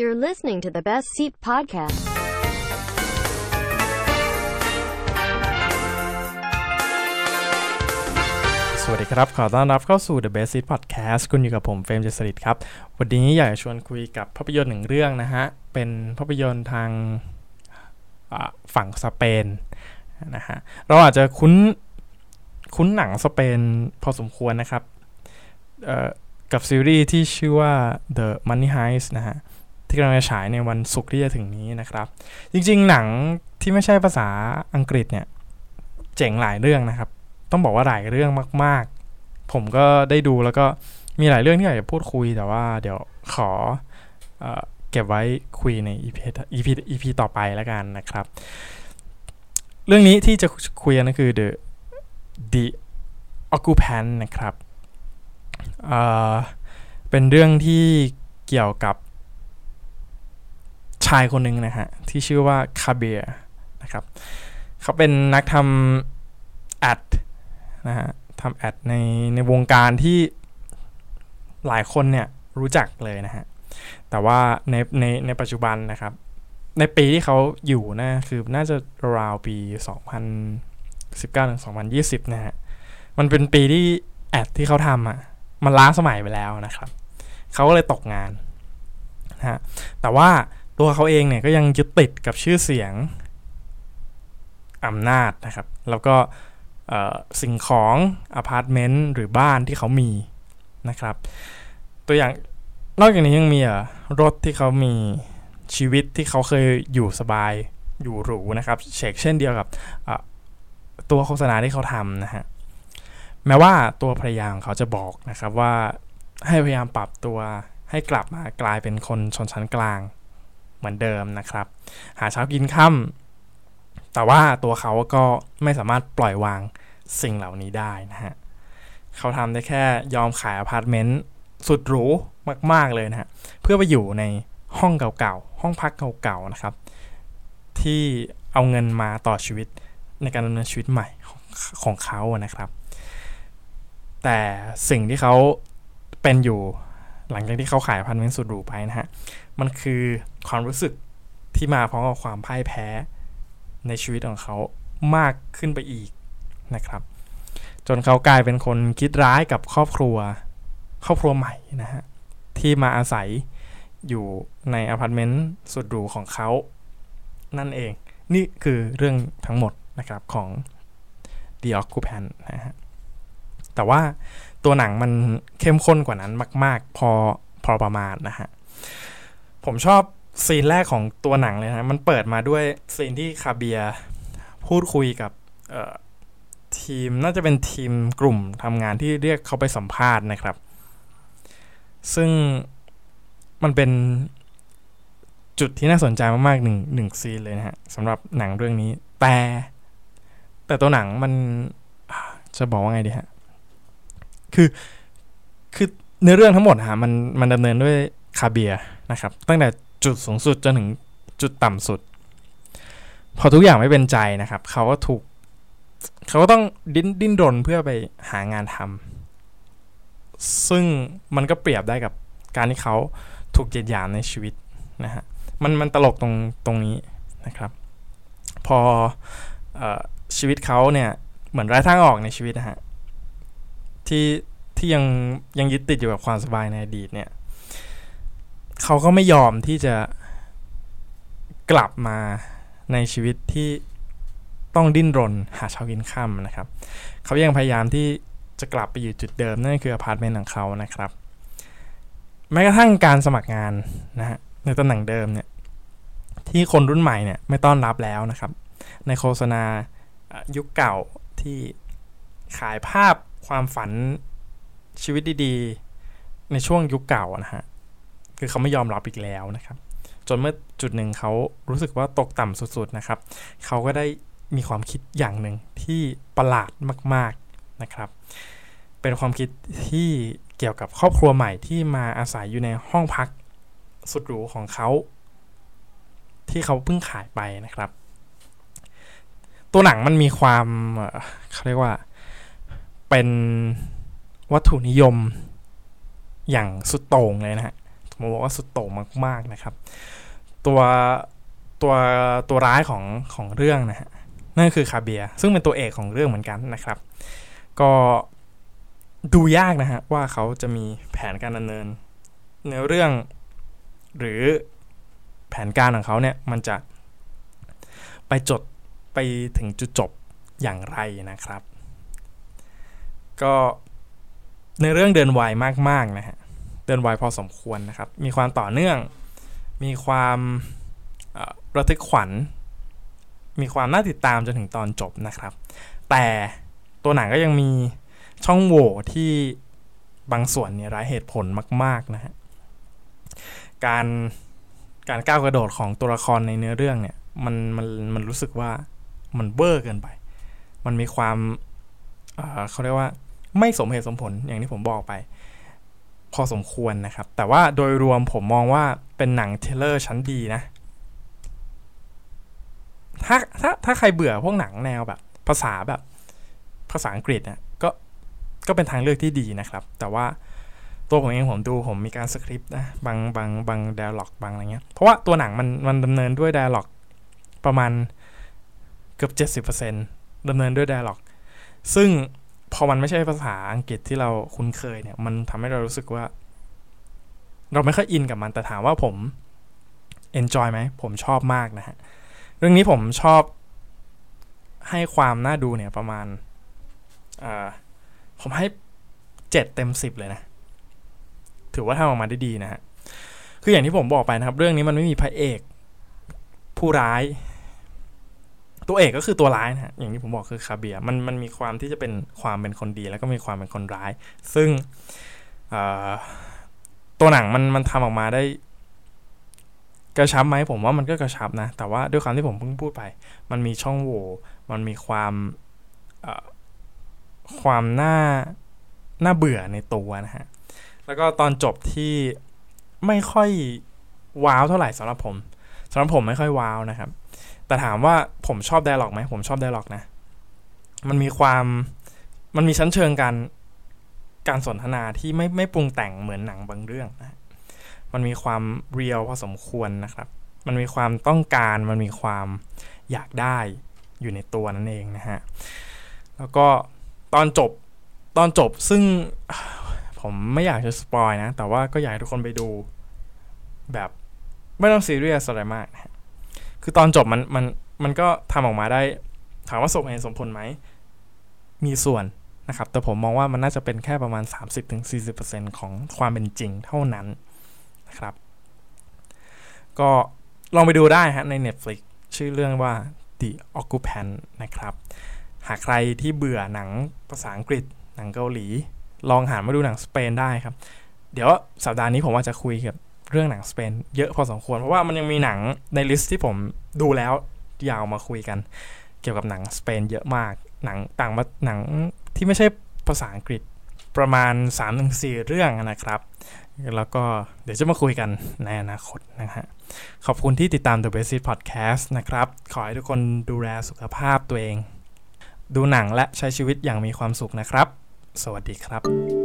You're listening to the Best Seat Podcast. สวัสดีครับ ขอต้อนรับเข้าสู่ The Best Seat Podcast คุณอยู่กับผมเฟรมเจสริตครับ วันนี้อยากจะชวนคุยกับภาพยนตร์หนึ่งเรื่องนะฮะ เป็นภาพยนตร์ทางฝั่งสเปนนะฮะ เราอาจจะคุ้น คุ้นหนังสเปนพอสมควรนะครับ กับซีรีส์ที่ชื่อว่า The Money Heist นะฮะ ที่กำลังจะฉายในวันศุกร์ที่จะถึงนี้นะครับ จริงๆ หนังที่ไม่ใช่ภาษาอังกฤษเนี่ยเจ๋งหลายเรื่องนะครับ ต้องบอกว่าหลายเรื่องมาก ๆ ผมก็ได้ดูแล้วก็มีหลายเรื่องที่อยากจะพูดคุยแต่ว่าเดี๋ยวขอเอเก็บไว้คุยใน EP EP EP ต่อไปแล้วกันนะครับ เรื่องนี้ที่จะคุยกันก็คือ The The Occupant นะครับเเป็นเรื่องที่เกี่ยวกับ ชายคนหนึ่งนะฮะ ที่ชื่อว่าคาเบียนะครับเขาเป็นนักทำแอดนะฮะทำแอดในในวงการที่หลายคนเนี่ยรู้จักเลยนะฮะ แต่ว่าในในในปัจจุบันนะครับ ในปีที่เขาอยู่นะคือน่าจะราวปี 2019ถึง2020 นะฮะ มันเป็นปีที่ ad ที่เขาทำอะ มันล้าสมัยไปแล้วนะครับ เขาก็เลยตกงานนะฮะ แต่ว่า ตัวเขาเองเนี่ยก็ยังยึดติดกับชื่อเสียงอำนาจนะครับ แล้วก็สิ่งของอพาร์ตเมนต์หรือบ้านที่เขามีนะครับ ตัวอย่างนอกจากนี้ยังมีรถที่เขามีชีวิตที่เขาเคยอยู่สบายอยู่หรูนะครับเชกเช่นเดียวกับตัวโฆษณาที่เขาทำนะฮะแม้ว่าตัวภรรยาของเขาจะบอกนะครับว่าให้พยายามปรับตัวให้กลับมากลายเป็นคนชนชั้นกลาง เหมือนเดิมนะครับ หาเช้ากินค่ำแต่ว่าตัวเขาก็ไม่สามารถปล่อยวางสิ่งเหล่านี้ได้นะฮะเขาทำได้แค่ยอมขายอพาร์ตเมนต์สุดหรูมาก ๆ เลยนะฮะเพื่อไปอยู่ในห้องเก่าๆ ห้องพักเก่าๆนะครับ ที่เอาเงินมาต่อชีวิตในการดำเนินชีวิตใหม่ของของเขาอะนะครับ แต่สิ่งที่เขาเป็นอยู่ หลังจากที่เขาขายอพาร์ตเมนต์สุดหรูไปนะฮะ มันคือความรู้สึกที่มาพร้อมกับความพ่ายแพ้ในชีวิตของเขามากขึ้นไปอีกนะครับ จนเขากลายเป็นคนคิดร้ายกับครอบครัว ครอบครัวใหม่นะฮะ ที่มาอาศัยอยู่ในอพาร์ตเมนต์สุดหรูของเขานั่นเอง นี่คือเรื่องทั้งหมดนะครับของ The Occupant นะฮะแต่ว่า ตัวหนังมันเข้มข้นกว่านั้นมาก ๆ พอพอประมาณนะฮะ ผมชอบซีนแรกของตัวหนังเลยนะ มันเปิดมาด้วยซีนที่คาเบียพูดคุยกับทีมน่าจะเป็นทีมกลุ่มทำงานที่เรียกเขาไปสัมภาษณ์นะครับ ซึ่งมันเป็นจุดที่น่าสนใจมากๆหนึ่งหนึ่งซีนเลยนะฮะสำหรับหนังเรื่องนี้ แต่แต่ตัวหนังมันจะบอกว่าไงดีฮะ คือคือเนื้อเรื่องทั้งหมดฮะมันมันดำเนินด้วยคาเบียนะครับ ตั้งแต่จุดสูงสุดจนถึงจุดต่ำสุด พอทุกอย่างไม่เป็นใจนะครับ เขาก็ถูก เขาก็ต้องดิ้นดิ้นรนเพื่อไปหางานทำซึ่งมันก็เปรียบได้กับการที่เขาถูกเหยียดหยามในชีวิตนะฮะมันมันตลกตรงตรงนี้นะครับ พอออชีวิตเขาเนี่ยเหมือนไร้ทางออกในชีวิตนะฮะ ที่ที่ยังยังยึดติดอยู่กับความสบายในอดีตเนี่ยเขาก็ไม่ยอมที่จะกลับมาในชีวิตที่ต้องดิ้นรนหาเช้ากินค่ำนะครับ เขายังพยายามที่จะกลับไปอยู่จุดเดิมนั่นคืออพาร์ตเมนต์ของเขานะครับ แม้กระทั่งการสมัครงานนะฮะในตำแหน่งเดิมเนี่ยที่คนรุ่นใหม่เนี่ยไม่ต้อนรับแล้วนะครับ ในโฆษณายุคเก่าที่ขายภาพ ความฝันชีวิตดีๆ ในช่วงยุคเก่านะฮะ คือเขาไม่ยอมรับอีกแล้วนะครับ จนเมื่อจุดหนึ่งเขารู้สึกว่าตกต่ำสุดๆนะครับ เขาก็ได้มีความคิดอย่างหนึ่งที่ประหลาดมากๆนะครับ เป็นความคิดที่เกี่ยวกับครอบครัวใหม่ที่มาอาศัยอยู่ในห้องพักสุดหรูของเขา ที่เขาเพิ่งขายไปนะครับ ตัวหนังมันมีความเอ่อเขาเรียกว่า เป็นวัตถุนิยมอย่างสุดโต่งเลยนะฮะผมบอกว่าสุดโต่งมาก ๆนะครับ ตัวตัวตัวร้ายของของเรื่องนะฮะนั่นคือคาเบีย ซึ่งเป็นตัวเอกของเรื่องเหมือนกันนะครับ ก็ดูยากนะฮะว่าเขาจะมีแผนการดำเนินเนื้อเรื่องหรือแผนการของเขาเนี่ยมันจะไปจดไปถึงจุดจบอย่างไรนะครับ ก็ในเรื่องเดินไวมากๆนะฮะเดินไวพอสมควรนะครับ มีความต่อเนื่อง มีความระทึกขวัญ มีความน่าติดตามจนถึงตอนจบนะครับ แต่ตัวหนังก็ยังมีช่องโหว่ที่บางส่วนเนี่ยร้ายเหตุผลมาก ๆ นะฮะ การการก้าวกระโดดของตัวละครในเนื้อเรื่องเนี่ย มันมันมันรู้สึกว่ามันเบอร์เกินไป มันมีความเขาเรียกว่า ไม่สมเหตุสมผลอย่างที่ผมบอกไป พอสมควรนะครับ แต่ว่าโดยรวมผมมองว่าเป็นหนังเทเลอร์ชั้นดีนะ ถ้าถ้าถ้าใครเบื่อพวกหนังแนวแบบ ภาษาแบบ ภาษาอังกฤษเนี่ยก็ก็เป็นทางเลือกที่ดีนะครับ แต่ว่าตัวผมเองผมดูผมมีการสคริปต์นะบางบางบางดล็อกบางอะไรเงี้ย เพราะว่าตัวหนังมันมันดำเนินด้วยดล็อกประมาณเกือบ 70%ดำเนินด้วยดล็อก ซึ่ง พอมันไม่ใช่ภาษาอังกฤษที่เราคุ้นเคยเนี่ย มันทำให้เรารู้สึกว่า เราไม่ค่อยอินกับมันแต่ถามว่าผม enjoy ไหมผมชอบมากนะฮะเรื่องนี้ผมชอบให้ความน่าดูเนี่ยประมาณผมให้เจ็ดเต็มสิบเลยนะ ถือว่าทำออกมาได้ดีนะฮะ คืออย่างที่ผมบอกไปนะครับ เรื่องนี้มันไม่มีพระเอก ผู้ร้าย ตัวเอกก็คือตัวร้ายนะฮะอย่างที่ผมบอกคือคาเบียมันมันมีความที่จะเป็นความเป็นคนดี แล้วก็มีความเป็นคนร้าย ซึ่งตัวหนังมันมันทำออกมาได้ กระชับไหมผมว่ามันก็กระชับนะ แต่ว่าด้วยความที่ผมเพิ่งพูดไป มันมีช่องโหว่มันมีความความน่าน่าเบื่อในตัวนะฮะแล้วก็ตอนจบที่ไม่ค่อยว้าวเท่าไหร่สำหรับผมสำหรับผมไม่ค่อยว้าวนะครับ แต่ถามว่าผมชอบ dialogue ไหมผมชอบ dialogue นะ มันมีความมันมีชั้นเชิงการการสนทนาที่ไม่ไม่ปรุงแต่งเหมือนหนังบางเรื่องนะ มันมีความ real พอสมควรนะครับ มันมีความต้องการ มันมีความอยากได้อยู่ในตัวนั่นเองนะฮะ แล้วก็ตอนจบตอนจบซึ่งผมไม่อยากจะ spoil นะ แต่ว่าก็อยากให้ทุกคนไปดูแบบไม่ต้องซีเรียสอะไรมากนะ คือตอนจบมันมันมันก็ทำออกมาได้ ถามว่าสมเหตุสมผลไหม มีส่วนนะครับ แต่ผมมองว่ามันน่าจะเป็นแค่ประมาณ 30-40%ของความเป็นจริงเท่านั้นนะครับ ก็ลองไปดูได้ฮะใน Netflix ชื่อเรื่องว่า The Occupant นะครับ หากใครที่เบื่อหนังภาษาอังกฤษ หนังเกาหลี ลองหันมาดูหนังสเปนได้ครับ เดี๋ยวสัปดาห์นี้ผมว่าจะคุยกับ เรื่องหนังสเปนเยอะพอสมควร เพราะว่ามันยังมีหนังในลิสต์ที่ผมดูแล้วยาวมาคุยกัน เกี่ยวกับหนังสเปนเยอะมากหนังต่างมาหนังที่ไม่ใช่ภาษาอังกฤษประมาณ3-4เรื่องนะครับ แล้วก็เดี๋ยวจะมาคุยกันในอนาคตนะฮะขอบคุณที่ติดตาม The Basic Podcast นะครับ ขอให้ทุกคนดูแลสุขภาพตัวเอง ดูหนังและใช้ชีวิตอย่างมีความสุขนะครับ สวัสดีครับ